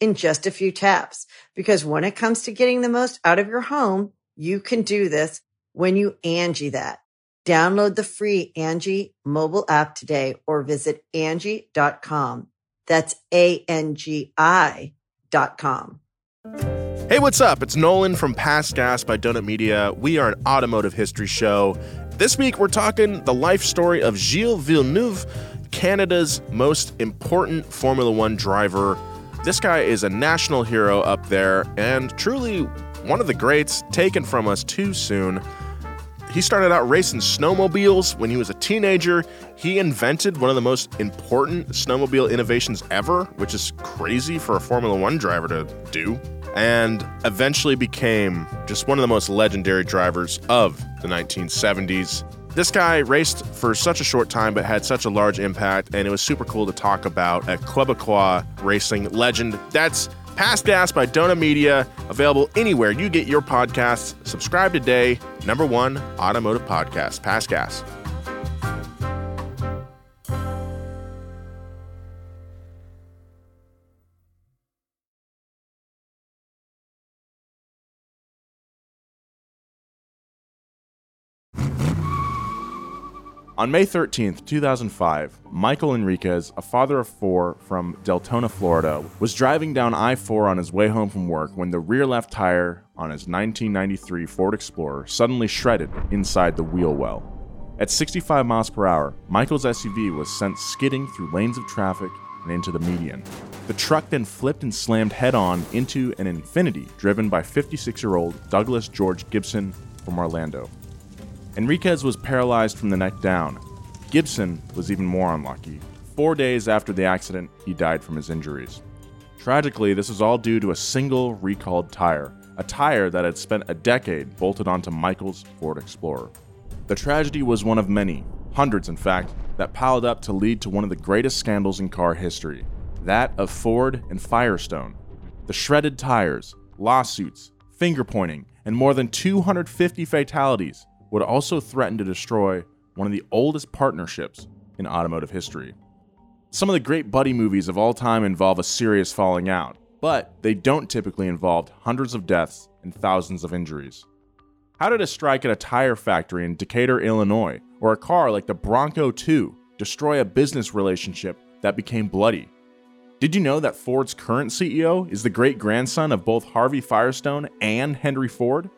in just a few taps. Because when it comes to getting the most out of your home, you can do this when you Angie that. Download the free Angie mobile app today or visit Angie.com. That's A-N-G-I dot com. Hey, what's up? It's Nolan from Past Gas by Donut Media. We are an automotive history show. This week, we're talking the life story of Gilles Villeneuve, Canada's most important Formula One driver. This guy is a national hero up there and truly one of the greats taken from us too soon. He started out racing snowmobiles when he was a teenager. He invented one of the most important snowmobile innovations ever, which is crazy for a Formula One driver to do, and eventually became just one of the most legendary drivers of the 1970s. This guy raced for such a short time but had such a large impact, and it was super cool to talk about a Quebecois racing legend. That's Past Gas by Donut Media, available anywhere you get your podcasts. Subscribe today. Number one automotive podcast, Past Gas. On May 13, 2005, Michael Enriquez, a father of four from Deltona, Florida, was driving down I 4 on his way home from work when the rear left tire on his 1993 Ford Explorer suddenly shredded inside the wheel well. At 65 miles per hour, Michael's SUV was sent skidding through lanes of traffic and into the median. The truck then flipped and slammed head on into an Infiniti driven by 56 year old Douglas George Gibson from Orlando. Enriquez was paralyzed from the neck down. Gibson was even more unlucky. Four days after the accident, he died from his injuries. Tragically, this was all due to a single recalled tire, a tire that had spent a decade bolted onto Michael's Ford Explorer. The tragedy was one of many, hundreds in fact, that piled up to lead to one of the greatest scandals in car history that of Ford and Firestone. The shredded tires, lawsuits, finger pointing, and more than 250 fatalities would also threaten to destroy one of the oldest partnerships in automotive history. Some of the great buddy movies of all time involve a serious falling out, but they don't typically involve hundreds of deaths and thousands of injuries. How did a strike at a tire factory in Decatur, Illinois, or a car like the Bronco 2 destroy a business relationship that became bloody? Did you know that Ford's current CEO is the great grandson of both Harvey Firestone and Henry Ford?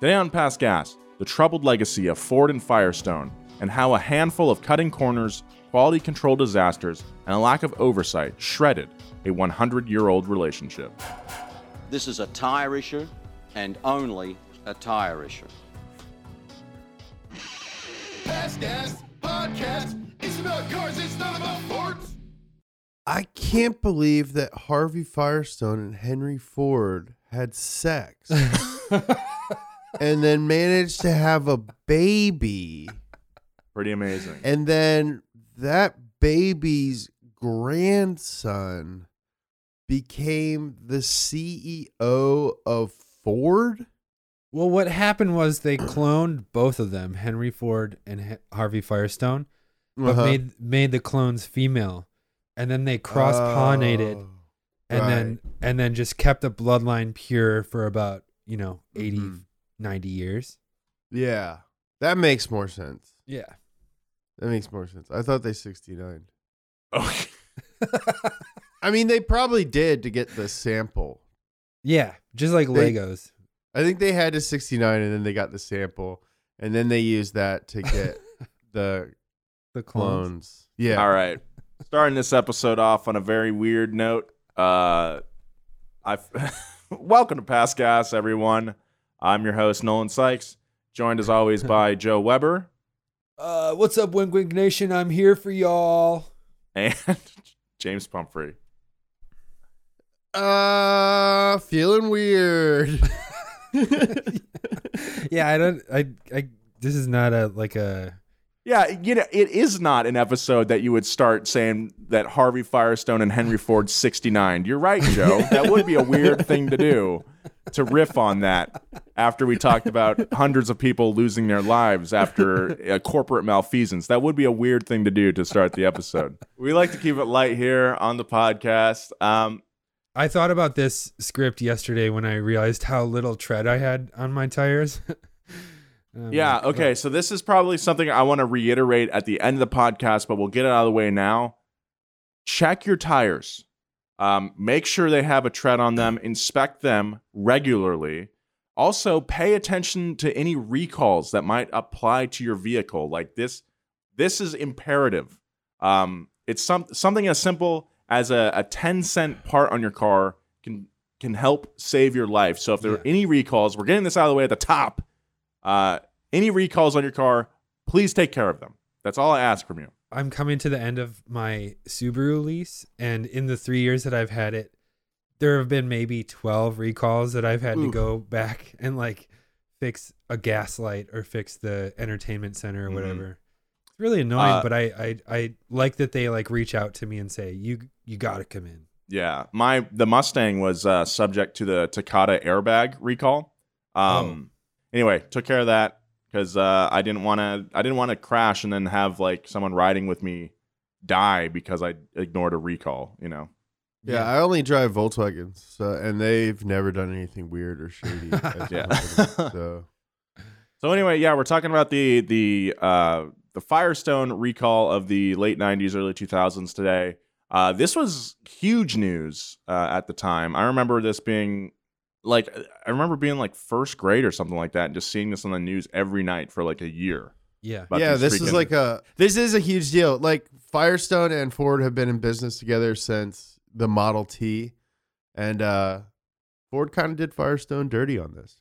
Today on Past Gas, the troubled legacy of Ford and Firestone, and how a handful of cutting corners, quality control disasters, and a lack of oversight shredded a 100 year old relationship. This is a tire issue and only a tire issue. Past Gas Podcast. It's about cars, it's not about Fords. I can't believe that Harvey Firestone and Henry Ford had sex and then managed to have a baby. Pretty amazing. And then that baby's grandson became the CEO of Ford. Well, what happened was they cloned both of them, Henry Ford and H- Harvey Firestone, but Uh-huh. made made the clones female, and then they cross pollinated, Oh, and then and then just kept the bloodline pure for about you know 80, Mhm. 90 years. yeah, that makes more sense. Yeah. That makes more sense. I thought they 69. Okay. I mean, they probably did to get the sample. Yeah, just like They- Legos. I think they had a 69 and then they got the sample and then they used that to get the The clones. clones. Yeah. All right. Starting this episode off on a very weird note. Uh, I welcome to Past Gas, everyone. I'm your host Nolan Sykes, joined as always by Joe Weber Uh, what's up, Wing Wing Nation? I'm here for y'all. and James Pumphrey. Uh, feeling weird. yeah, I don't. I. I. This is not a like a. Yeah, you know, it is not an episode that you would start saying that Harvey Firestone and Henry Ford 69. You're right, Joe. that would be a weird thing to do to riff on that after we talked about hundreds of people losing their lives after a corporate malfeasance. That would be a weird thing to do to start the episode. We like to keep it light here on the podcast. Um, I thought about this script yesterday when I realized how little tread I had on my tires. Um, Yeah, okay. So this is probably something I want to reiterate at the end of the podcast, but we'll get it out of the way now. Check your tires. Um, make sure they have a tread on them. Inspect them regularly. Also, pay attention to any recalls that might apply to your vehicle. Like this, this is imperative. Um, it's some something as simple as a, a 10 cent part on your car can can help save your life. So if there are any recalls, we're getting this out of the way at the top. Uh, any recalls on your car, please take care of them. That's all I ask from you. I'm coming to the end of my Subaru lease, and in the three years that I've had it, there have been maybe 12 recalls that I've had to go back and like fix a gas light or fix the entertainment center or Mhm. whatever. It's really annoying, Uh, but I, I I like that they like reach out to me and say you you got to come in. Yeah, my the Mustang was uh, subject to the Takata airbag recall. Um, anyway, took care of that because uh, I didn't want to. I didn't want to crash and then have like someone riding with me die because I ignored a recall. You know. Yeah, I only drive Volkswagens, so and they've never done anything weird or shady. Yeah. so So anyway, yeah, we're talking about the the uh, the Firestone recall of the late '90s, early 2000s today. Uh, this was huge news uh, at the time. I remember this being like I remember being like first grade or something like that, and just seeing this on the news every night for like a year. Yeah. yeah, these this is like a this is a huge deal. Like Firestone and Ford have been in business together since the Model T, and uh, Ford kind of did Firestone dirty on this.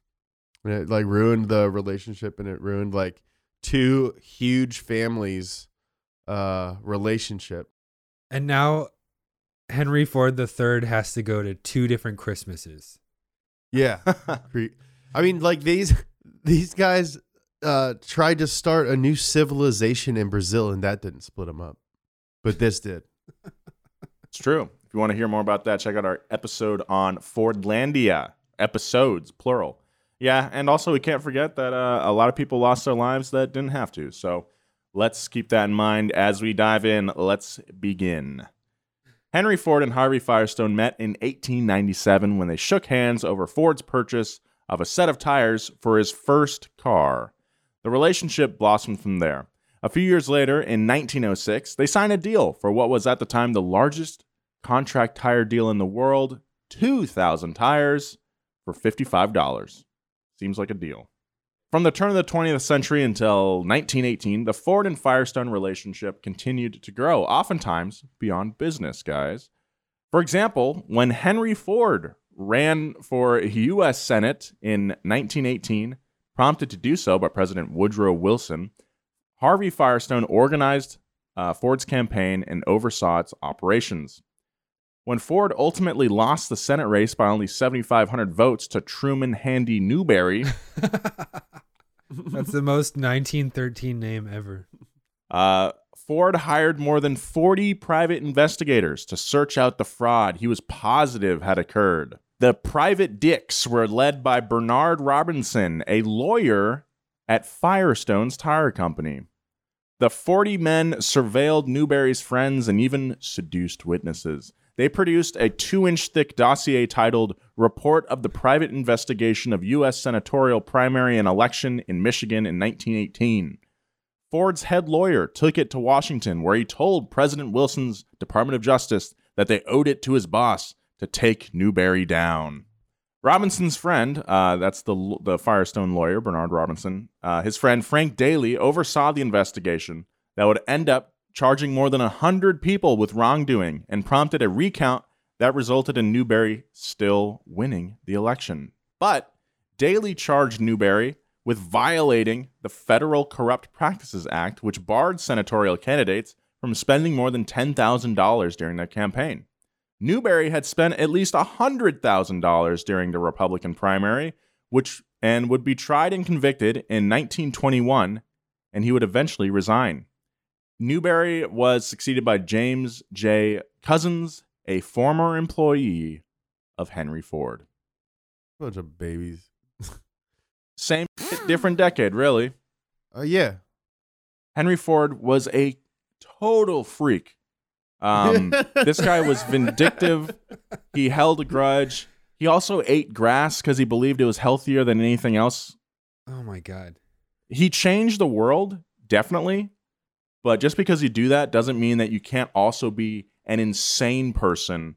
And it like ruined the relationship, and it ruined like two huge families' uh relationship. And now Henry Ford III has to go to two different Christmases. Yeah, I mean, like these these guys uh tried to start a new civilization in Brazil, and that didn't split them up, but this did. It's true. If you want to hear more about that, check out our episode on Fordlandia. Episodes, plural. Yeah, and also we can't forget that uh, a lot of people lost their lives that didn't have to. So let's keep that in mind as we dive in. Let's begin. Henry Ford and Harvey Firestone met in 1897 when they shook hands over Ford's purchase of a set of tires for his first car. The relationship blossomed from there. A few years later, in 1906, they signed a deal for what was at the time the largest contract tire deal in the world 2,000 tires for $55. Seems like a deal. From the turn of the 20th century until 1918, the Ford and Firestone relationship continued to grow, oftentimes beyond business, guys. For example, when Henry Ford ran for U.S. Senate in 1918, prompted to do so by President Woodrow Wilson, Harvey Firestone organized uh, Ford's campaign and oversaw its operations. When Ford ultimately lost the Senate race by only 7,500 votes to Truman Handy Newberry, That's the most 1913 name ever. uh, Ford hired more than 40 private investigators to search out the fraud he was positive had occurred. The private dicks were led by Bernard Robinson, a lawyer at Firestone's tire company. The 40 men surveilled Newberry's friends and even seduced witnesses. They produced a two inch thick dossier titled Report of the Private Investigation of U.S. Senatorial Primary and Election in Michigan in 1918. Ford's head lawyer took it to Washington, where he told President Wilson's Department of Justice that they owed it to his boss to take Newberry down. Robinson's friend, uh, that's the the Firestone lawyer, Bernard Robinson. Uh, his friend Frank Daly oversaw the investigation that would end up charging more than hundred people with wrongdoing and prompted a recount that resulted in Newberry still winning the election. But Daly charged Newberry with violating the Federal Corrupt Practices Act, which barred senatorial candidates from spending more than $10,000 during their campaign. Newberry had spent at least $100,000 during the Republican primary, which and would be tried and convicted in 1921, and he would eventually resign. Newberry was succeeded by James J. Couzens, a former employee of Henry Ford. Bunch of babies. Same different decade, really. Uh, yeah. Henry Ford was a total freak. Um, this guy was vindictive. He held a grudge. He also ate grass because he believed it was healthier than anything else. Oh my god. He changed the world, definitely. But just because you do that doesn't mean that you can't also be an insane person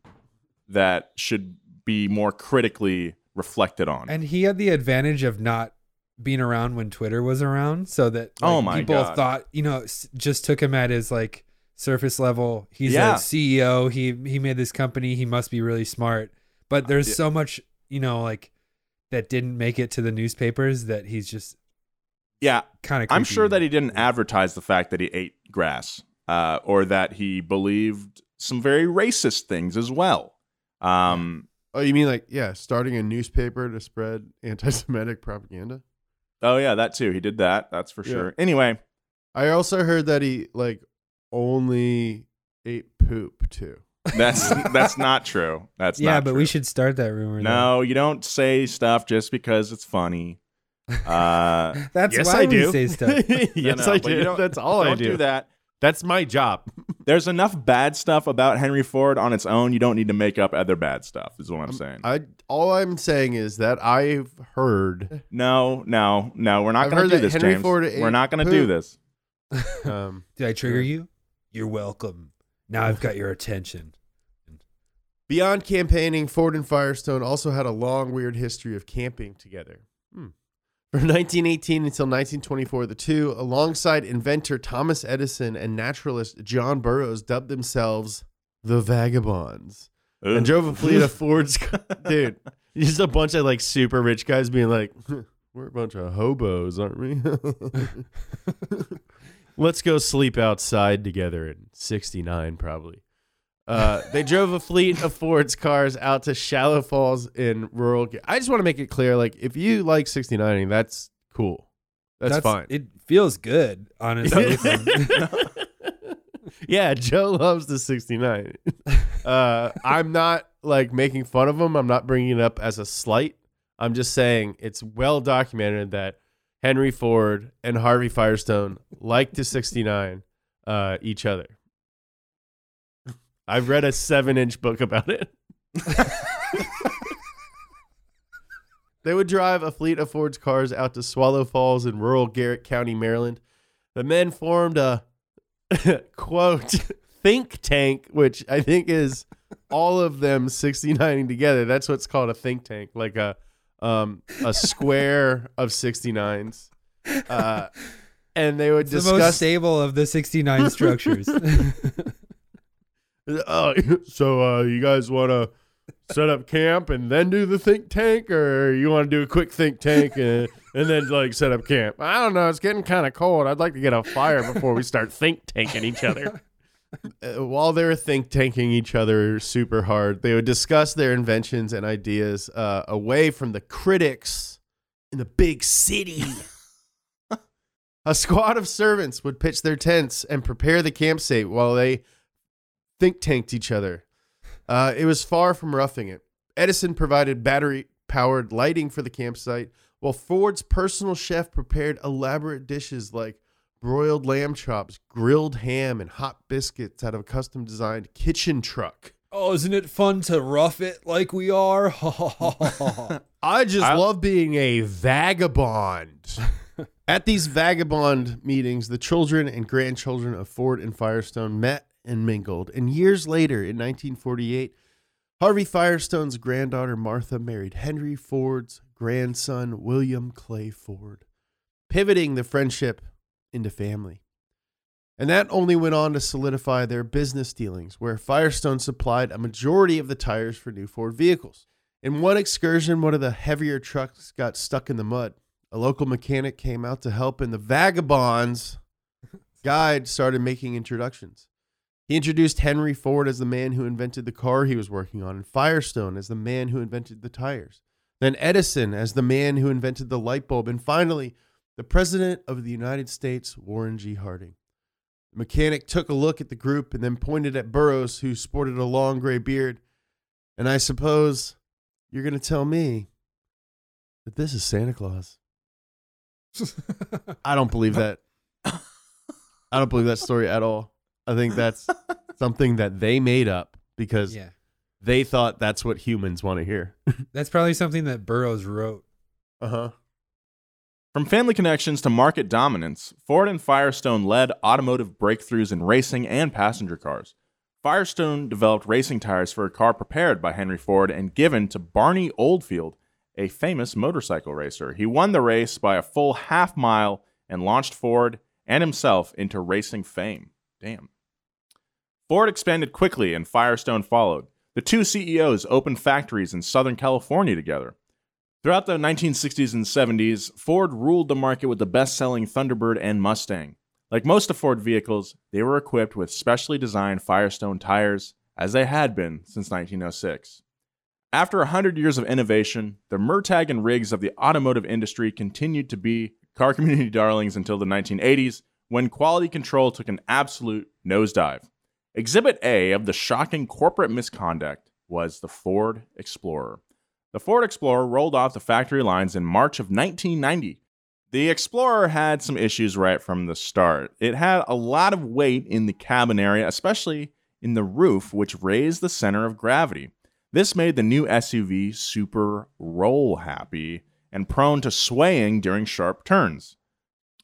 that should be more critically reflected on. And he had the advantage of not being around when Twitter was around, so that oh like, Oh my people God. thought you know just took him at his like surface level. He's Yeah. a CEO. He he made this company. He must be really smart. But uh, there's Yeah. so much you know like that didn't make it to the newspapers that he's just yeah, kind of. I'm sure that he didn't advertise the fact that he ate grass, uh, or that he believed some very racist things as well. Um, Oh, you mean like yeah, starting a newspaper to spread anti-Semitic propaganda? oh yeah, that too. He did that. That's for Yeah. sure. Anyway, I also heard that he like only ate poop too. that's that's not true. That's Yeah, not but true. we should start that rumor. though. No, you don't say stuff just because it's funny. Uh, That's yes, why I we do. say stuff. yes, no, I but you do. don't- That's all I don't do. do that. That's my job. There's enough bad stuff about Henry Ford on its own. You don't need to make up other bad stuff. Is what I'm saying. I all I'm saying is that I've heard. no, no, no. We're not going to do this, Henry James. Ford We're not going to do this. Um, Did I trigger you? You're welcome. Now I've got your attention. Beyond campaigning, Ford and Firestone also had a long, weird history of camping together. Hmm. From 1918 until 1924, the two, alongside inventor Thomas Edison and naturalist John Burroughs, dubbed themselves the Vagabonds and drove a fleet of Ford's. Dude, just a bunch of like super rich guys being like, "We're a bunch of hobos, aren't we?" Let's go sleep outside together in 69, probably. Uh, they drove a fleet of Ford's cars out to Swallow Falls in rural. I just want to make it clear, like if you like 69, that's cool. That's, fine. It feels good, honestly. yeah, Joe loves the 69. Uh, I'm not like making fun of him. I'm not bringing it up as a slight. I'm just saying it's well documented that Henry Ford and Harvey Firestone like to 69 uh, each other. I've read a seven inch book about it. they would drive a fleet of Ford's cars out to Swallow Falls in rural Garrett County, Maryland. The men formed a quote think tank, which I think is all of them 69ing together. That's what's called a think tank, like a um a square of 69s. Uh and they would It's the most discuss stable of the 69 structures. Oh, so uh, you guys want to set up camp and then do the think tank, or you want to do a quick think tank and, and then like set up camp? I don't know. It's getting kind of cold. I'd like to get a fire before we start think tanking each other. Uh, while they were think tanking each other super hard, they would discuss their inventions and ideas uh, away from the critics in the big city. A squad of servants would pitch their tents and prepare the campsite while they think tanked each other. Uh, it was far from roughing it. Edison provided battery powered lighting for the campsite, while Ford's personal chef prepared elaborate dishes like broiled lamb chops, grilled ham, and hot biscuits out of a custom designed kitchen truck. oh, isn't it fun to rough it like we are? I just I- love being a vagabond. At these vagabond meetings, the children and grandchildren of Ford and Firestone met and mingled. And years later, in 1948, Harvey Firestone's granddaughter Martha married Henry Ford's grandson William Clay Ford, pivoting the friendship into family. And that only went on to solidify their business dealings, where Firestone supplied a majority of the tires for new Ford vehicles. In one excursion, one of the heavier trucks got stuck in the mud. A local mechanic came out to help, and the vagabonds guide started making introductions. He introduced Henry Ford as the man who invented the car he was working on, and Firestone as the man who invented the tires. Then Edison as the man who invented the light bulb, and finally, the President of the United States, Warren G. Harding. The mechanic took a look at the group and then pointed at Burroughs, who sported a long gray beard. And I suppose you're going to tell me that this is Santa Claus. I don't believe that. I don't believe that story at all. I think that's something that they made up because yeah. they thought that's what humans want to hear. That's probably something that Burroughs wrote. Uh huh. From family connections to market dominance, Ford and Firestone led automotive breakthroughs in racing and passenger cars. Firestone developed racing tires for a car prepared by Henry Ford and given to Barney Oldfield, a famous motorcycle racer. He won the race by a full half mile and launched Ford and himself into racing fame. Damn. Ford expanded quickly and Firestone followed. The two CEOs opened factories in Southern California together. Throughout the 1960s and 70s, Ford ruled the market with the best selling Thunderbird and Mustang. Like most of Ford vehicles, they were equipped with specially designed Firestone tires, as they had been since 1906. After 100 years of innovation, the Murtaugh and Riggs of the automotive industry continued to be car community darlings until the 1980s, when quality control took an absolute nosedive. Exhibit A of the shocking corporate misconduct was the Ford Explorer. The Ford Explorer rolled off the factory lines in March of 1990. The Explorer had some issues right from the start. It had a lot of weight in the cabin area, especially in the roof, which raised the center of gravity. This made the new SUV super roll happy and prone to swaying during sharp turns,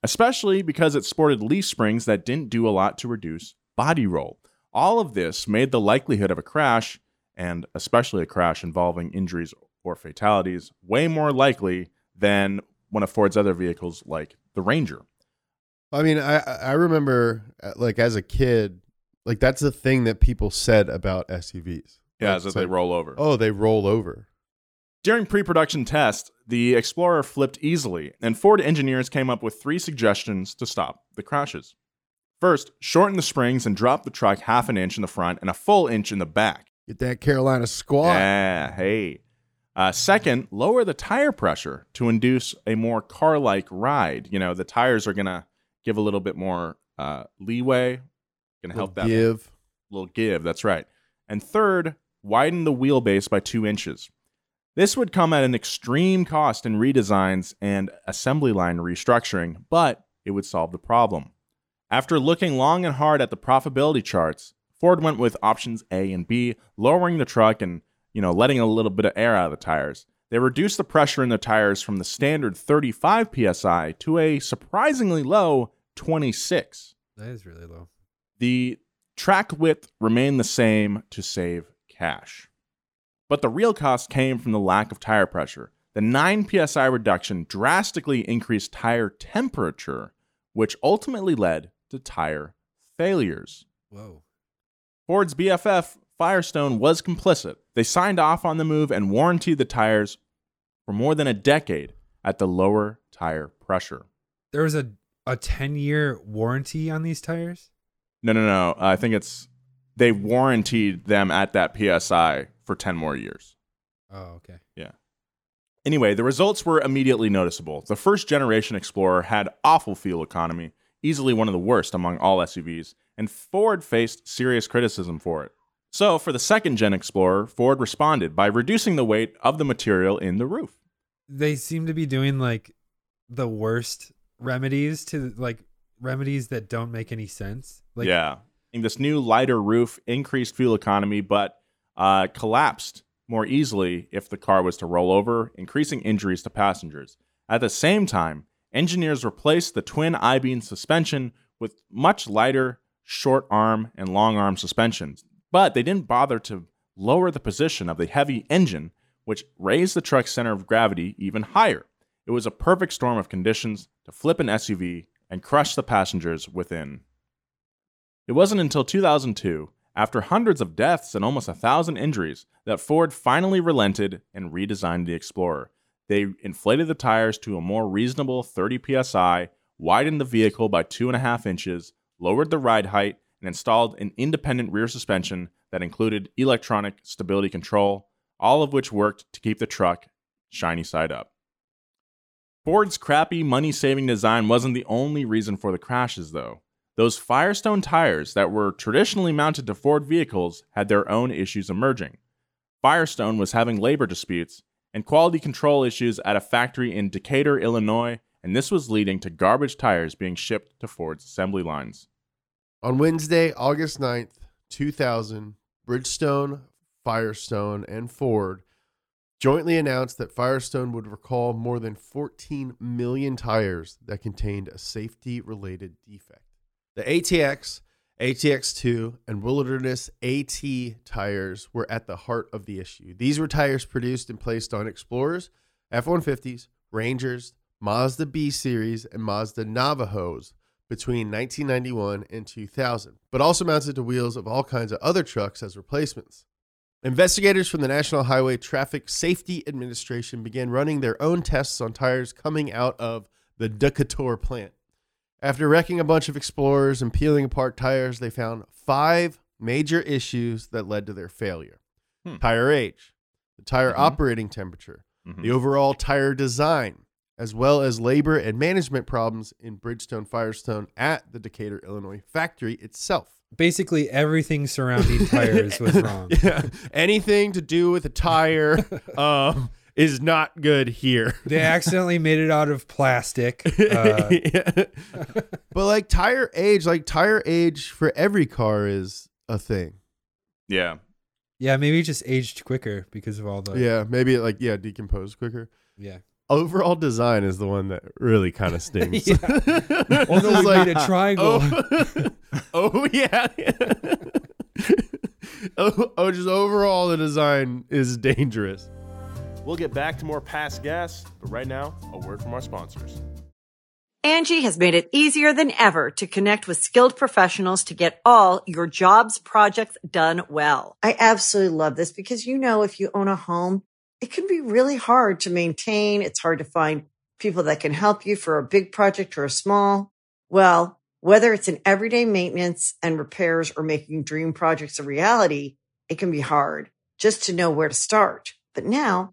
especially because it sported leaf springs that didn't do a lot to reduce body roll. All of this made the likelihood of a crash, and especially a crash involving injuries or fatalities way more likely than one of Ford's other vehicles like the Ranger. I mean, I I remember uh, like as a kid, like that's the thing that people said about SUVs. Yeah, Like, as they like, roll over. Oh, they roll over. During pre production tests, the Explorer flipped easily, and Ford engineers came up with three suggestions to stop the crashes. First, shorten the springs and drop the truck half an inch in the front and a full inch in the back. Get that Carolina squat. Yeah, hey. Uh, second, lower the tire pressure to induce a more car like ride. You know, the tires are going to give a little bit more uh, leeway, going to help that give. little give. That's right. And third, widen the wheelbase by two inches. This would come at an extreme cost in redesigns and assembly line restructuring, but it would solve the problem. After looking long and hard at the profitability charts, Ford went with options A and B, lowering the truck and you know letting a little bit of air out of the tires. They reduced the pressure in the tires from the standard 35 psi to a surprisingly low 26. That is really low. The track width remained the same to save cash. But the real cost came from the lack of tire pressure. The 9 psi reduction drastically increased tire temperature, which ultimately led to tire failures. Whoa. Ford's BFF, Firestone, was complicit. They signed off on the move and warranted the tires for more than a decade at the lower tire pressure. There was a a 10 year warranty on these tires? No, no, no. I think it's they warranted them at that PSI for 10 more years. Oh, okay. Yeah. Anyway, the results were immediately noticeable. The first generation Explorer had awful fuel economy, easily one of the worst among all SUVs, and Ford faced serious criticism for it. So, for the second gen Explorer, Ford responded by reducing the weight of the material in the roof. They seem to be doing like the worst remedies to like remedies that don't make any sense. Like yeah. This new lighter roof increased fuel economy, but uh, collapsed more easily if the car was to roll over, increasing injuries to passengers. At the same time, engineers replaced the twin I beam suspension with much lighter short arm and long arm suspensions, but they didn't bother to lower the position of the heavy engine, which raised the truck's center of gravity even higher. It was a perfect storm of conditions to flip an SUV and crush the passengers within. It wasn't until 2002, after hundreds of deaths and almost a thousand injuries, that Ford finally relented and redesigned the Explorer. They inflated the tires to a more reasonable 30 psi, widened the vehicle by two and a half inches, lowered the ride height, and installed an independent rear suspension that included electronic stability control, all of which worked to keep the truck shiny side up. Ford's crappy money saving design wasn't the only reason for the crashes, though. Those Firestone tires that were traditionally mounted to Ford vehicles had their own issues emerging. Firestone was having labor disputes and quality control issues at a factory in Decatur, Illinois, and this was leading to garbage tires being shipped to Ford's assembly lines. On Wednesday, August 9th, 2000, Bridgestone, Firestone, and Ford jointly announced that Firestone would recall more than 14 million tires that contained a safety related defect. The ATX, ATX2, and Wilderness AT tires were at the heart of the issue. These were tires produced and placed on Explorers, F 150s, Rangers, Mazda B Series, and Mazda Navajos between 1991 and 2000, but also mounted to wheels of all kinds of other trucks as replacements. Investigators from the National Highway Traffic Safety Administration began running their own tests on tires coming out of the Decatur plant. After wrecking a bunch of Explorers and peeling apart tires, they found five major issues that led to their failure Hmm. tire age, the tire Mhm. operating temperature, Mhm. the overall tire design, as well as labor and management problems in Bridgestone Firestone at the Decatur, Illinois factory itself. Basically, everything surrounding tires was wrong. Yeah. Anything to do with a tire um, is not good here. They accidentally made it out of plastic. Uh, Yeah. but like tire age, like tire age for every car is a thing. Yeah. yeah, maybe it just aged quicker because of all the. Yeah, maybe it like yeah, decomposed quicker. Yeah. Overall design is the one that really kind of stings. Yeah. Oh, no, It's we made a triangle. Oh, oh, yeah. oh, oh, just overall the design is dangerous. We'll get back to more past gas, but right now, a word from our sponsors. Angie has made it easier than ever to connect with skilled professionals to get all your jobs projects done well. I absolutely love this because, you know, if you own a home, it can be really hard to maintain. It's hard to find people that can help you for a big project or a small. Well, whether it's in everyday maintenance and repairs or making dream projects a reality, it can be hard just to know where to start. But now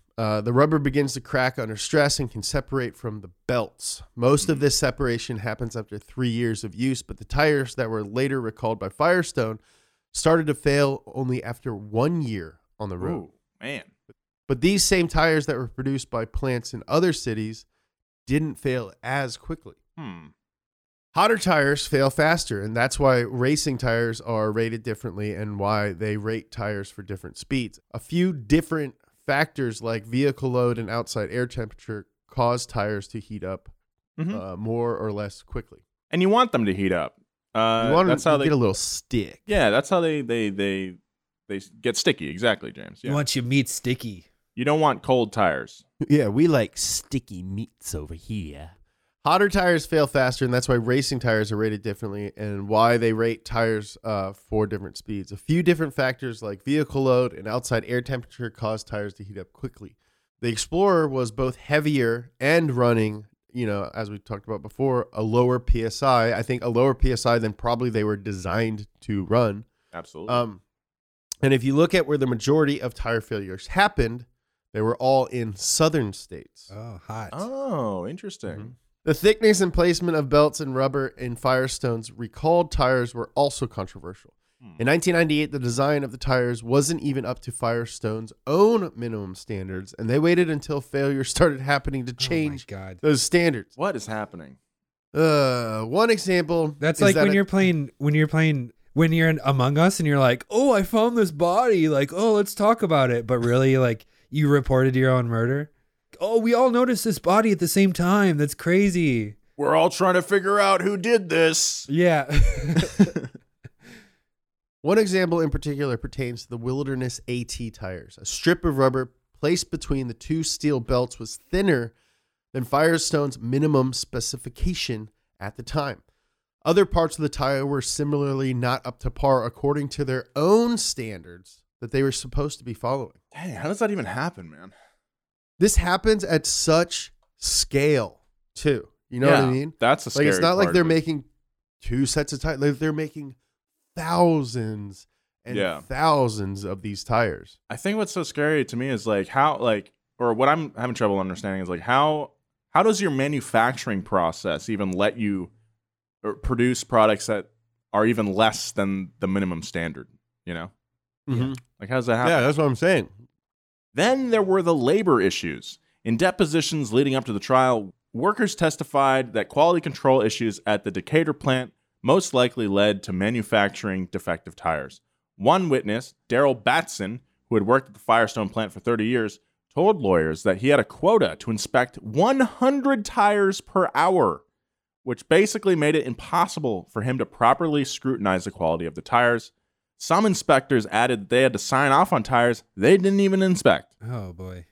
Uh, the rubber begins to crack under stress and can separate from the belts. Most of this separation happens after three years of use, but the tires that were later recalled by Firestone started to fail only after one year on the road. Ooh, man. But these same tires that were produced by plants in other cities didn't fail as quickly. Hmm. Hotter tires fail faster, and that's why racing tires are rated differently and why they rate tires for different speeds. A few different factors like vehicle load and outside air temperature cause tires to heat up Mhm. uh, more or less quickly. And you want them to heat up. Uh, you want that's to how they. get a little stick. yeah, that's how they they they they get sticky. Exactly, James. Yeah. You want your meat sticky. you don't want cold tires. Yeah, we like sticky meats over here. Hotter tires fail faster, and that's why racing tires are rated differently and why they rate tires uh, for different speeds. A few different factors like vehicle load and outside air temperature cause tires to heat up quickly. The Explorer was both heavier and running you know, as we talked about before, a lower PSI. I think a lower PSI than probably they were designed to run. Absolutely. Um, and if you look at where the majority of tire failures happened, they were all in southern states. Oh, hot. oh, interesting. Mhm. The thickness and placement of belts and rubber in Firestone's recalled tires were also controversial. Hmm. In 1998, the design of the tires wasn't even up to Firestone's own minimum standards, and they waited until failure started happening to change Oh god. those standards. What is happening? Uh, one example. That's is like that when it- you're playing when you're playing when you're in Among Us and you're like, "Oh, I found this body." Like, "Oh, let's talk about it." But really like you reported your own murder. Oh, we all noticed this body at the same time. That's crazy. We're all trying to figure out who did this. Yeah. One example in particular pertains to the Wilderness AT tires. A strip of rubber placed between the two steel belts was thinner than Firestone's minimum specification at the time. Other parts of the tire were similarly not up to par according to their own standards that they were supposed to be following. Dang, how does that even happen, man? This happens at such scale, too. You know what I mean? That's a like it's not like they're making two sets of tires. Like they're making thousands and Yeah. thousands of these tires. I think what's so scary to me is like how like or what I'm having trouble understanding is like how how does your manufacturing process even let you produce products that are even less than the minimum standard, you know? Mhm. Like how does that happen? Yeah, that's what I'm saying. Then there were the labor issues. In depositions leading up to the trial, workers testified that quality control issues at the Decatur plant most likely led to manufacturing defective tires. One witness, Daryl Batson, who had worked at the Firestone plant for 30 years, told lawyers that he had a quota to inspect 100 tires per hour, which basically made it impossible for him to properly scrutinize the quality of the tires. Some inspectors added that they had to sign off on tires they didn't even inspect. oh boy.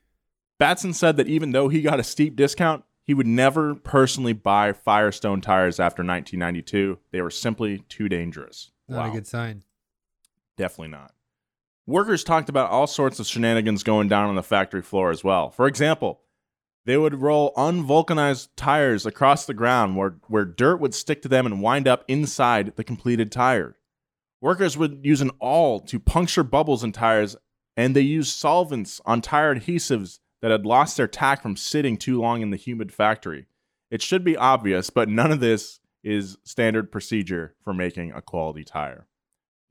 Batson said that even though he got a steep discount, he would never personally buy Firestone tires after 1992. They were simply too dangerous. Not Wow. a good sign. Definitely not. Workers talked about all sorts of shenanigans going down on the factory floor as well. For example, they would roll unvulcanized tires across the ground where, where dirt would stick to them and wind up inside the completed tire. Workers would use an awl to puncture bubbles in tires, and they used solvents on tire adhesives that had lost their tack from sitting too long in the humid factory. It should be obvious, but none of this is standard procedure for making a quality tire.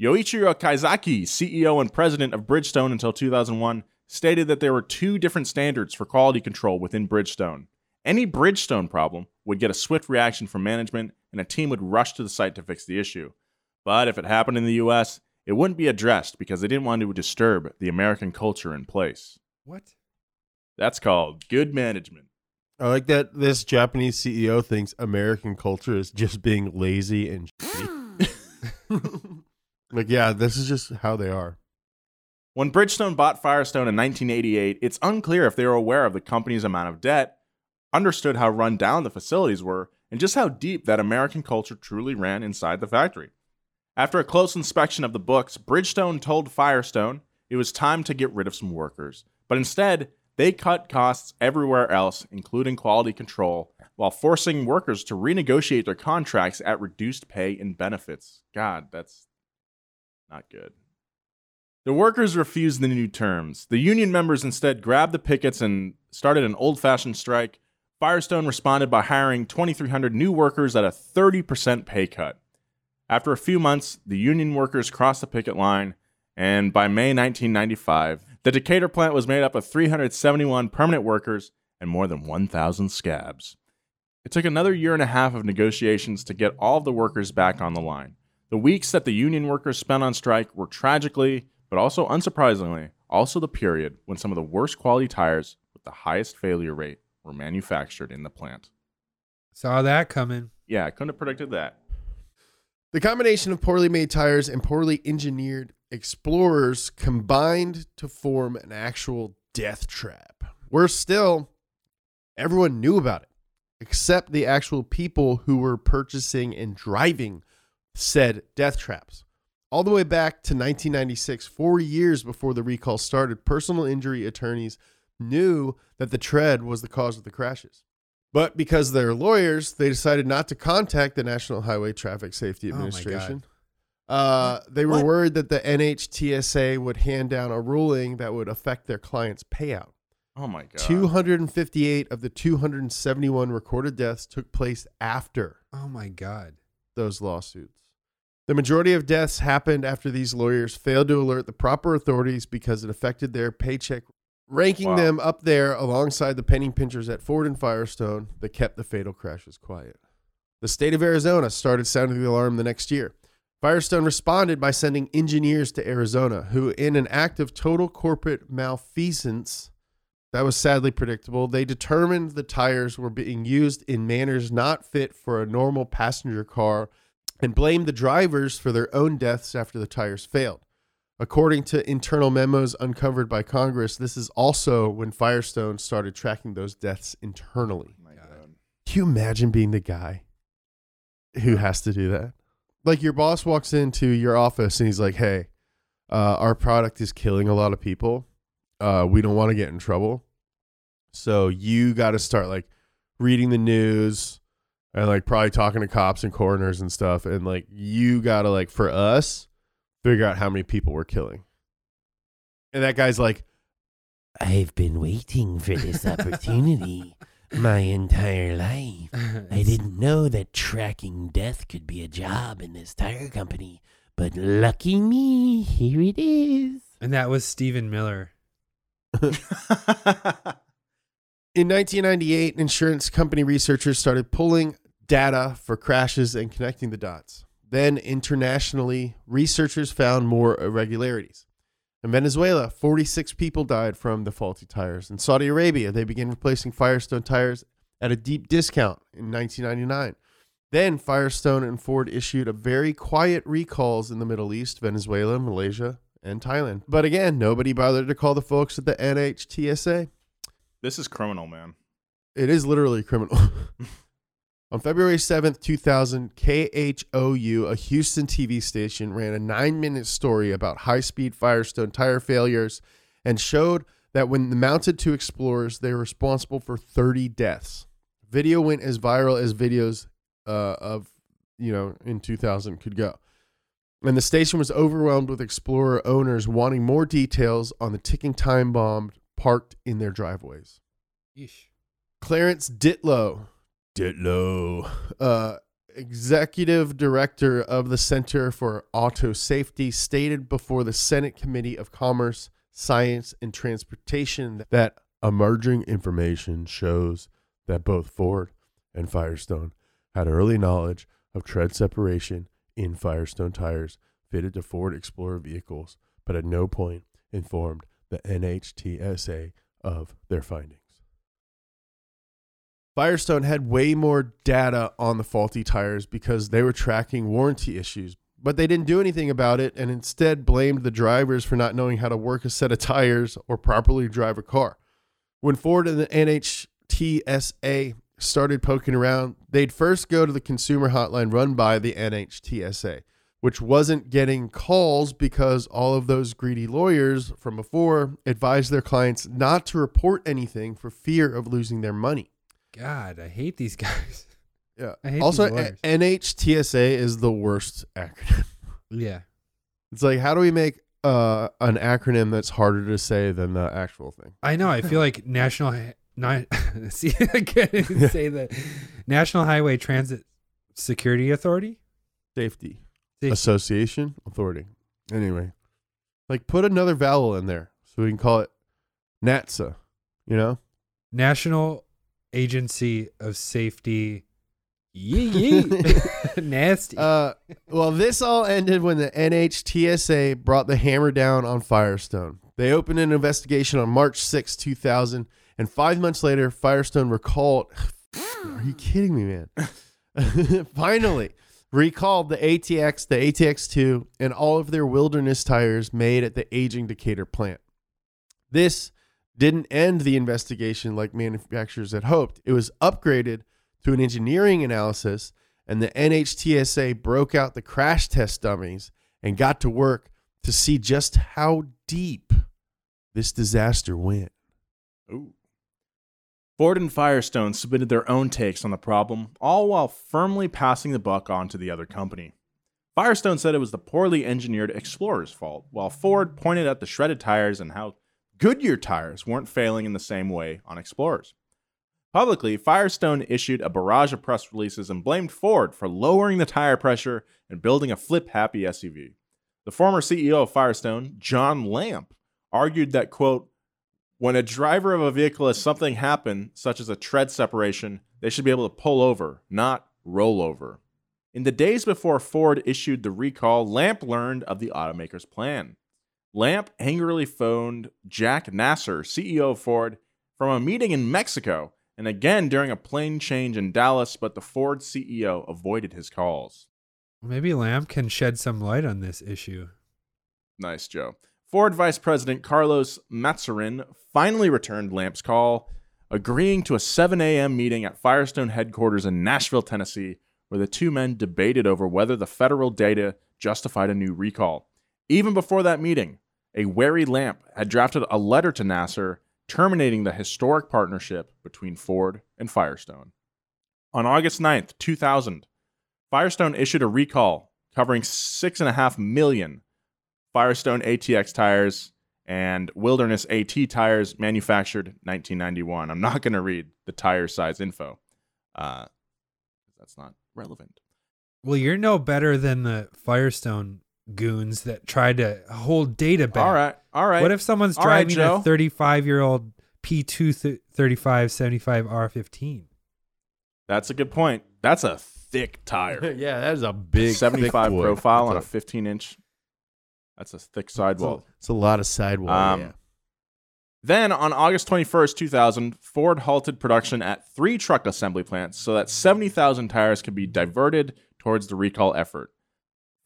Yoichiro Kaizaki, CEO and president of Bridgestone until 2001, stated that there were two different standards for quality control within Bridgestone. Any Bridgestone problem would get a swift reaction from management, and a team would rush to the site to fix the issue. But if it happened in the US, it wouldn't be addressed because they didn't want to disturb the American culture in place. What? That's called good management. I like that this Japanese CEO thinks American culture is just being lazy and like, yeah, this is just how they are. When Bridgestone bought Firestone in 1988, it's unclear if they were aware of the company's amount of debt, understood how run down the facilities were, and just how deep that American culture truly ran inside the factory. After a close inspection of the books, Bridgestone told Firestone it was time to get rid of some workers, but instead, they cut costs everywhere else, including quality control, while forcing workers to renegotiate their contracts at reduced pay and benefits. God, that's not good. The workers refused the new terms. The union members instead grabbed the pickets and started an old fashioned strike. Firestone responded by hiring 2,300 new workers at a 30% pay cut. After a few months, the union workers crossed the picket line, and by May 1995, the Decatur plant was made up of 371 permanent workers and more than 1,000 scabs. It took another year and a half of negotiations to get all of the workers back on the line. The weeks that the union workers spent on strike were tragically, but also unsurprisingly, also the period when some of the worst quality tires with the highest failure rate were manufactured in the plant. Saw that coming. Yeah, I couldn't have predicted that. The combination of poorly made tires and poorly engineered explorers combined to form an actual death trap. Worse still, everyone knew about it, except the actual people who were purchasing and driving said death traps. All the way back to 1996, four years before the recall started, personal injury attorneys knew that the tread was the cause of the crashes. But because they're lawyers, they decided not to contact the National Highway Traffic Safety Administration. Oh. Administration. Uh, they were What? worried that the NHTSA would hand down a ruling that would affect their client's payout. Oh my god. 258 of the 271 recorded deaths took place after Oh my god. those lawsuits. The majority of deaths happened after these lawyers failed to alert the proper authorities because it affected their paycheck, ranking Wow. them up there alongside the penny pinchers at Ford and Firestone that kept the fatal crashes quiet. The state of Arizona started sounding the alarm the next year. Firestone responded by sending engineers to Arizona, who, in an act of total corporate malfeasance, that was sadly predictable, they determined the tires were being used in manners not fit for a normal passenger car and blamed the drivers for their own deaths after the tires failed. According to internal memos uncovered by Congress, this is also when Firestone started tracking those deaths internally. Oh my god. Can you imagine being the guy who has to do that? Like your boss walks into your office and he's like, "Hey, uh, our product is killing a lot of people. Uh, we don't want to get in trouble, so you got to start like reading the news and like probably talking to cops and coroners and stuff, and like you got to like for us figure out how many people we're killing." And that guy's like, I've been waiting for this opportunity my entire life. I didn't know that tracking death could be a job in this tire company, but lucky me, here it is. And that was Stephen Miller. In 1998, insurance company researchers started pulling data for crashes and connecting the dots. Then, internationally, researchers found more irregularities. In Venezuela, 46 people died from the faulty tires. In Saudi Arabia, they began replacing Firestone tires at a deep discount in 1999. Then, Firestone and Ford issued a very quiet recalls in the Middle East, Venezuela, Malaysia, and Thailand. But again, nobody bothered to call the folks at the NHTSA. this is criminal, man. It is literally criminal. On February 7th, 2000, KHOU, a Houston TV station, ran a nine minute story about high speed Firestone tire failures and showed that when mounted to Explorers, they were responsible for 30 deaths. Video went as viral as videos uh, of, you know, in 2000 could go. And the station was overwhelmed with Explorer owners wanting more details on the ticking time bomb parked in their driveways. Yeesh. Clarence Ditlow, Uh, executive director of the Center for Auto Safety, stated before the Senate Committee of Commerce, Science, and Transportation that emerging information shows that both Ford and Firestone had early knowledge of tread separation in Firestone tires fitted to Ford Explorer vehicles, but at no point informed the NHTSA of their findings. Firestone had way more data on the faulty tires because they were tracking warranty issues, but they didn't do anything about it and instead blamed the drivers for not knowing how to work a set of tires or properly drive a car. When Ford and the NHTSA started poking around, they'd first go to the consumer hotline run by the NHTSA, which wasn't getting calls because all of those greedy lawyers from before advised their clients not to report anything for fear of losing their money. God, I hate these guys. Yeah. Also. A- NHTSA is the worst acronym. Yeah. It's like, how do we make uh, an acronym that's harder to say than the actual thing? I know. I feel like National Hi- Ni- see I can't even say that National Highway Transit Security Authority. Safety Safety. Association Authority. Anyway, like put another vowel in there so we can call it NATSA. You know, National Agency of Safety. Yee yee. Nasty. Uh, well, this all ended when the NHTSA brought the hammer down on Firestone. They opened an investigation on March 6, 2000, and five months later, Firestone recalled. Are you kidding me, man? Finally, recalled the ATX, the ATX2, and all of their wilderness tires made at the aging Decatur plant. This didn't end the investigation like manufacturers had hoped. It was upgraded to an engineering analysis, and the NHTSA broke out the crash test dummies and got to work to see just how deep this disaster went. Ooh. Ford and Firestone submitted their own takes on the problem, all while firmly passing the buck on to the other company. Firestone said it was the poorly engineered Explorer's fault, while Ford pointed at the shredded tires and how Goodyear tires weren't failing in the same way on Explorers. Publicly, Firestone issued a barrage of press releases and blamed Ford for lowering the tire pressure and building a flip happy SUV. The former CEO of Firestone, John Lamp, argued that, quote, when a driver of a vehicle has something happen, such as a tread separation, they should be able to pull over, not roll over. In the days before Ford issued the recall, Lamp learned of the automaker's plan. Lamp angrily phoned Jack Nasser, CEO of Ford, from a meeting in Mexico and again during a plane change in Dallas, but the Ford CEO avoided his calls. Maybe Lamp can shed some light on this issue. Nice, Joe. Ford Vice President Carlos Mazzorin finally returned Lamp's call, agreeing to a 7 a.m. meeting at Firestone headquarters in Nashville, Tennessee, where the two men debated over whether the federal data justified a new recall. Even before that meeting, a wary Lamp had drafted a letter to Nasser terminating the historic partnership between Ford and Firestone. On August 9th, 2000, Firestone issued a recall covering 6.5 million Firestone ATX tires and Wilderness AT tires manufactured 1991. I'm not going to read the tire size info. Uh, that's not relevant. Well, you're no better than the Firestone goons that tried to hold data back. All right. All right. What if someone's All right, driving Joe. a 35 year old P2 3575 R15? That's a good point. That's a thick tire. yeah, that is a big 75 thick wood. profile on a 15 inch. That's a thick It's sidewall. a, it's a lot of sidewall. Um, yeah. Then on August 21st, 2000, Ford halted production at three truck assembly plants so that 70,000 tires could be diverted towards the recall effort.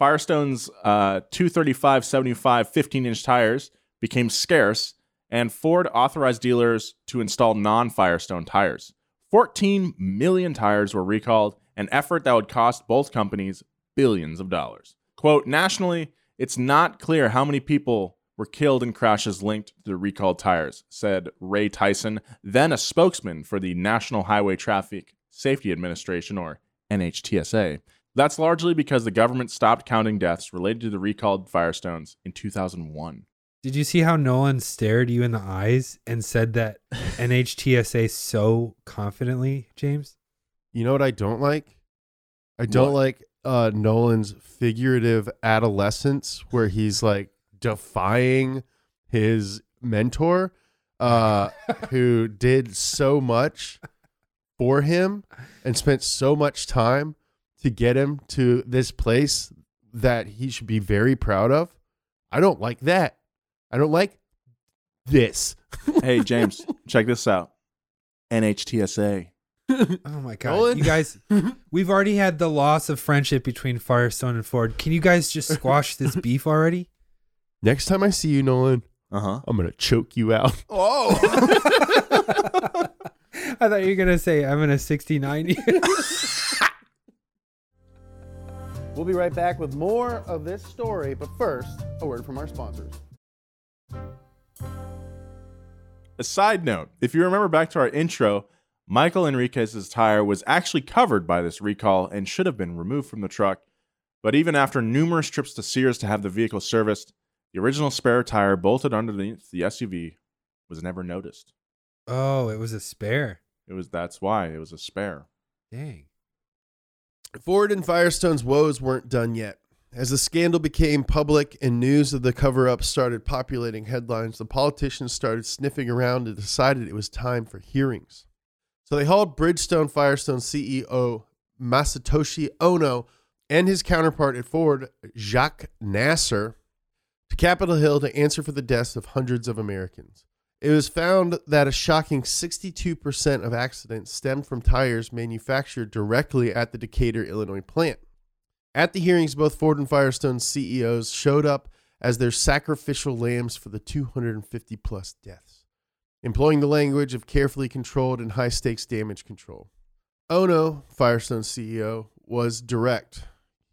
Firestone's uh, 235 75 15 inch tires became scarce, and Ford authorized dealers to install non Firestone tires. 14 million tires were recalled, an effort that would cost both companies billions of dollars. Quote, nationally, it's not clear how many people were killed in crashes linked to the recalled tires, said Ray Tyson, then a spokesman for the National Highway Traffic Safety Administration, or NHTSA. That's largely because the government stopped counting deaths related to the recalled Firestones in 2001. Did you see how Nolan stared you in the eyes and said that NHTSA so confidently, James? You know what I don't like? I don't What? like uh, Nolan's figurative adolescence where he's like defying his mentor uh, who did so much for him and spent so much time to get him to this place that he should be very proud of. I don't like that. I don't like this. Hey, James, check this out NHTSA. Oh my god. Nolan? You guys we've already had the loss of friendship between Firestone and Ford. Can you guys just squash this beef already? Next time I see you, Nolan, Uh huh. I'm going to choke you out. Oh. I thought you were gonna say I'm in a 69 year. We'll be right back with more of this story, but first, a word from our sponsors. A side note if you remember back to our intro, Michael Enriquez's tire was actually covered by this recall and should have been removed from the truck. But even after numerous trips to Sears to have the vehicle serviced, the original spare tire bolted underneath the SUV was never noticed. Oh, it was a spare. It was that's why it was a spare. Dang. Ford and Firestone's woes weren't done yet. As the scandal became public and news of the cover up started populating headlines, the politicians started sniffing around and decided it was time for hearings. So they hauled Bridgestone Firestone CEO Masatoshi Ono and his counterpart at Ford, Jacques Nasser, to Capitol Hill to answer for the deaths of hundreds of Americans. It was found that a shocking 62% of accidents stemmed from tires manufactured directly at the Decatur, Illinois plant. At the hearings, both Ford and Firestone CEOs showed up as their sacrificial lambs for the 250 plus deaths, employing the language of carefully controlled and high stakes damage control. Oh, ono, Firestone CEO, was direct.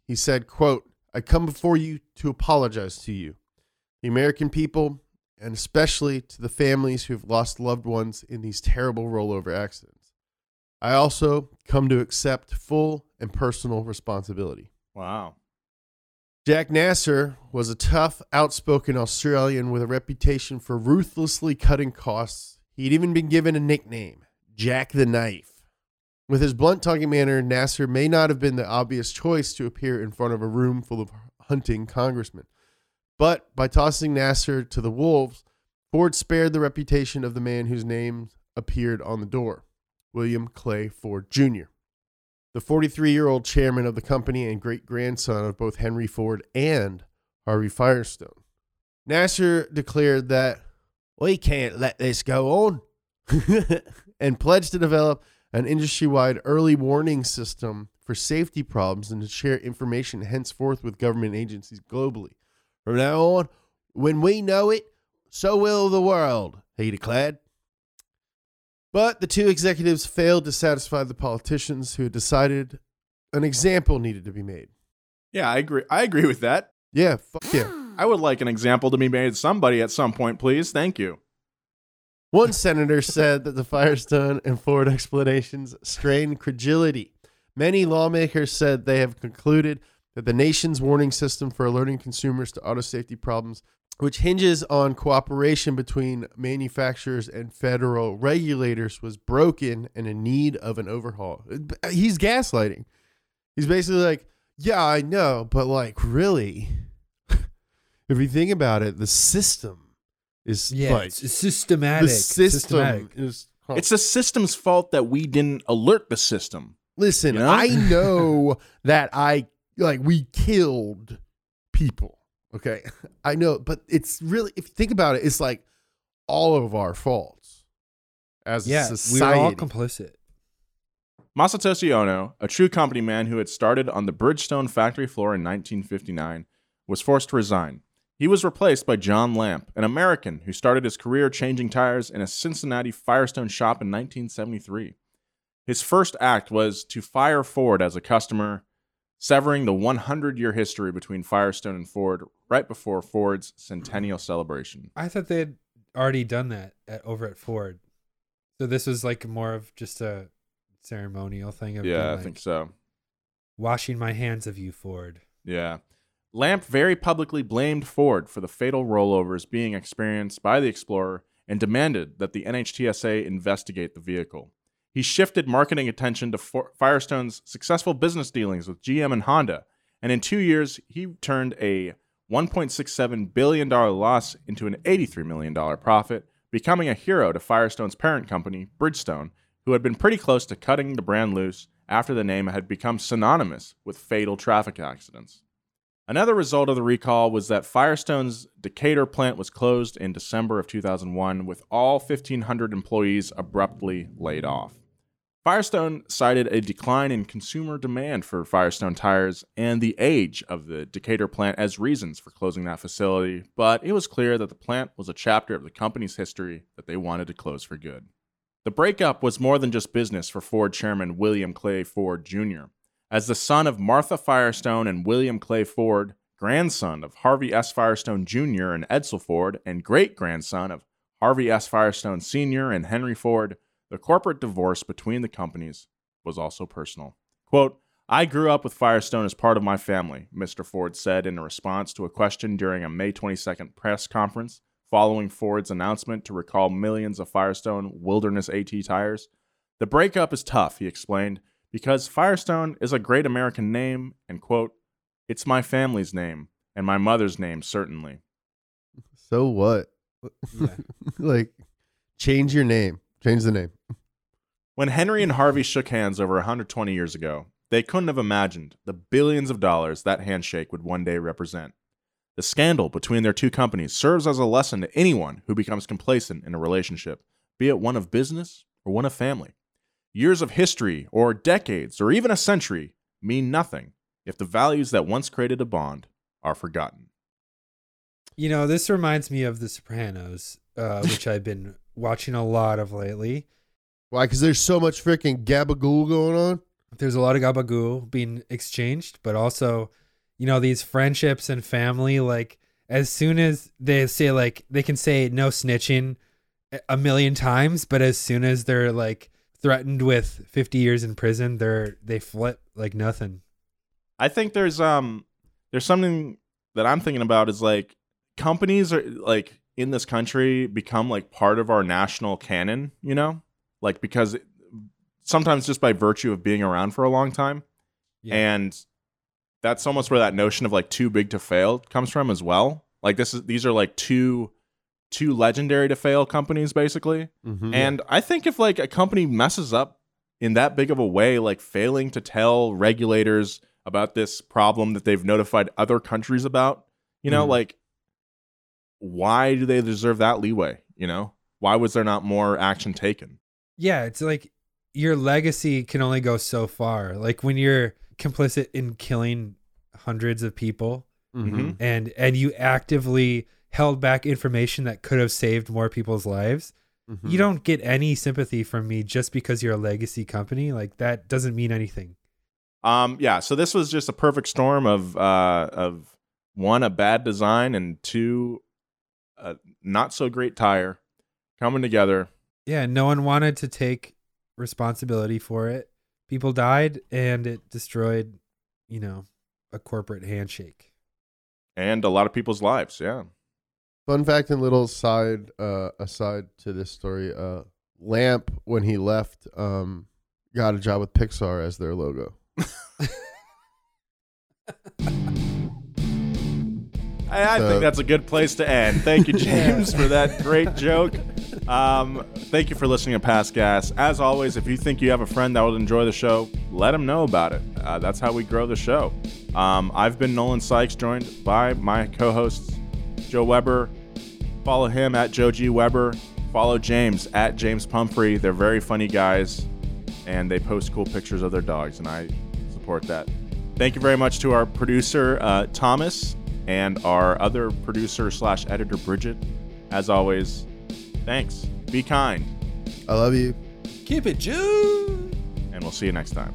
He said, quote, I come before you to apologize to you, the American people, and especially to the families who've lost loved ones in these terrible rollover accidents. I also come to accept full and personal responsibility. Wow. Jack Nasser was a tough, outspoken Australian with a reputation for ruthlessly cutting costs. He'd even been given a nickname, Jack the Knife. With his blunt talking manner, Nasser may not have been the obvious choice to appear in front of a room full of hunting congressmen. But by tossing Nasser to the wolves, Ford spared the reputation of the man whose name appeared on the door, William Clay Ford Jr. The 43 year old chairman of the company and great grandson of both Henry Ford and Harvey Firestone. Nasser declared that we can't let this go on and pledged to develop an industry wide early warning system for safety problems and to share information henceforth with government agencies globally. From now on, when we know it, so will the world, he declared. But the two executives failed to satisfy the politicians who had decided an example needed to be made. Yeah, I agree. I agree with that. Yeah, fuck yeah. I would like an example to be made somebody at some point, please. Thank you. One senator said that the Firestone and Ford explanations strain credulity. Many lawmakers said they have concluded that the nation's warning system for alerting consumers to auto safety problems, which hinges on cooperation between manufacturers and federal regulators, was broken and in need of an overhaul. He's gaslighting. He's basically like, yeah, I know, but like, really? if you think about it, the system is Yeah, like it's systematic. the system systematic. is. It's the system's fault that we didn't alert the system. Listen, You know? I know that I like we killed people. Okay, I know, but it's really if you think about it, it's like all of our faults as a Yeah, we were society. all complicit. Masatoshi Ono, a true company man who had started on the Bridgestone factory floor in 1959, was forced to resign. He was replaced by John Lamp, an American who started his career changing tires in a Cincinnati Firestone shop in 1973. His first act was to fire Ford as a customer, severing the 100 year history between Firestone and Ford right before Ford's centennial celebration. I thought they had already done that at, over at Ford. So this was like more of just a ceremonial thing of Yeah, being I think so. washing my hands of you, Ford. Yeah. Lamp very publicly blamed Ford for the fatal rollovers being experienced by the Explorer and demanded that the NHTSA investigate the vehicle. He shifted marketing attention to Firestone's successful business dealings with GM and Honda, and in two years, he turned a $1.67 billion loss into an $83 million profit, becoming a hero to Firestone's parent company, Bridgestone, who had been pretty close to cutting the brand loose after the name had become synonymous with fatal traffic accidents. Another result of the recall was that Firestone's Decatur plant was closed in December of 2001, with all 1,500 employees abruptly laid off. Firestone cited a decline in consumer demand for Firestone tires and the age of the Decatur plant as reasons for closing that facility, but it was clear that the plant was a chapter of the company's history that they wanted to close for good. The breakup was more than just business for Ford chairman William Clay Ford Jr. As the son of Martha Firestone and William Clay Ford, grandson of Harvey S. Firestone Jr. and Edsel Ford, and great grandson of Harvey S. Firestone Sr. and Henry Ford, the corporate divorce between the companies was also personal. Quote, I grew up with Firestone as part of my family, Mr. Ford said in response to a question during a May 22nd press conference following Ford's announcement to recall millions of Firestone Wilderness AT tires. The breakup is tough, he explained, because Firestone is a great American name, and quote, it's my family's name, and my mother's name, certainly. So what? Yeah. like, change your name. Change the name. When Henry and Harvey shook hands over 120 years ago, they couldn't have imagined the billions of dollars that handshake would one day represent. The scandal between their two companies serves as a lesson to anyone who becomes complacent in a relationship, be it one of business or one of family. Years of history, or decades, or even a century mean nothing if the values that once created a bond are forgotten. You know, this reminds me of The Sopranos, uh, which I've been watching a lot of lately. Why? Because there's so much freaking gabagool going on. There's a lot of gabagool being exchanged, but also, you know, these friendships and family, like as soon as they say like they can say no snitching a million times, but as soon as they're like threatened with 50 years in prison, they're they flip like nothing. I think there's um there's something that I'm thinking about is like companies are like in this country become like part of our national canon, you know? Like because sometimes just by virtue of being around for a long time. Yeah. And that's almost where that notion of like too big to fail comes from as well. Like this is these are like two two legendary to fail companies basically. Mhm. And I think if like a company messes up in that big of a way, like failing to tell regulators about this problem that they've notified other countries about, you know, Mhm. like why do they deserve that leeway? You know, why was there not more action taken? Yeah, it's like your legacy can only go so far. Like when you're complicit in killing hundreds of people Mhm. and and you actively held back information that could have saved more people's lives. You don't get any sympathy from me just because you're a legacy company. Like that doesn't mean anything. Um, yeah. So this was just a perfect storm of uh, of one a bad design and two a not so great tire coming together. Yeah, no one wanted to take responsibility for it. People died and it destroyed, you know, a corporate handshake. and a lot of people's lives. Yeah. Fun fact and little side uh, aside to this story: uh, Lamp, when he left, um, got a job with Pixar as their logo. I, I So- think that's a good place to end. Thank you, James, for that great joke. Um, thank you for listening to Past Gas. As always, if you think you have a friend that would enjoy the show, let them know about it. Uh, that's how we grow the show. Um, I've been Nolan Sykes, joined by my co-hosts Joe Weber. Follow him at Joe G Weber. Follow James at James Pumphrey. They're very funny guys, and they post cool pictures of their dogs, and I support that. Thank you very much to our producer uh, Thomas and our other producer slash editor Bridget. As always, thanks. Be kind, I love you. Keep it Jew. and we'll see you next time.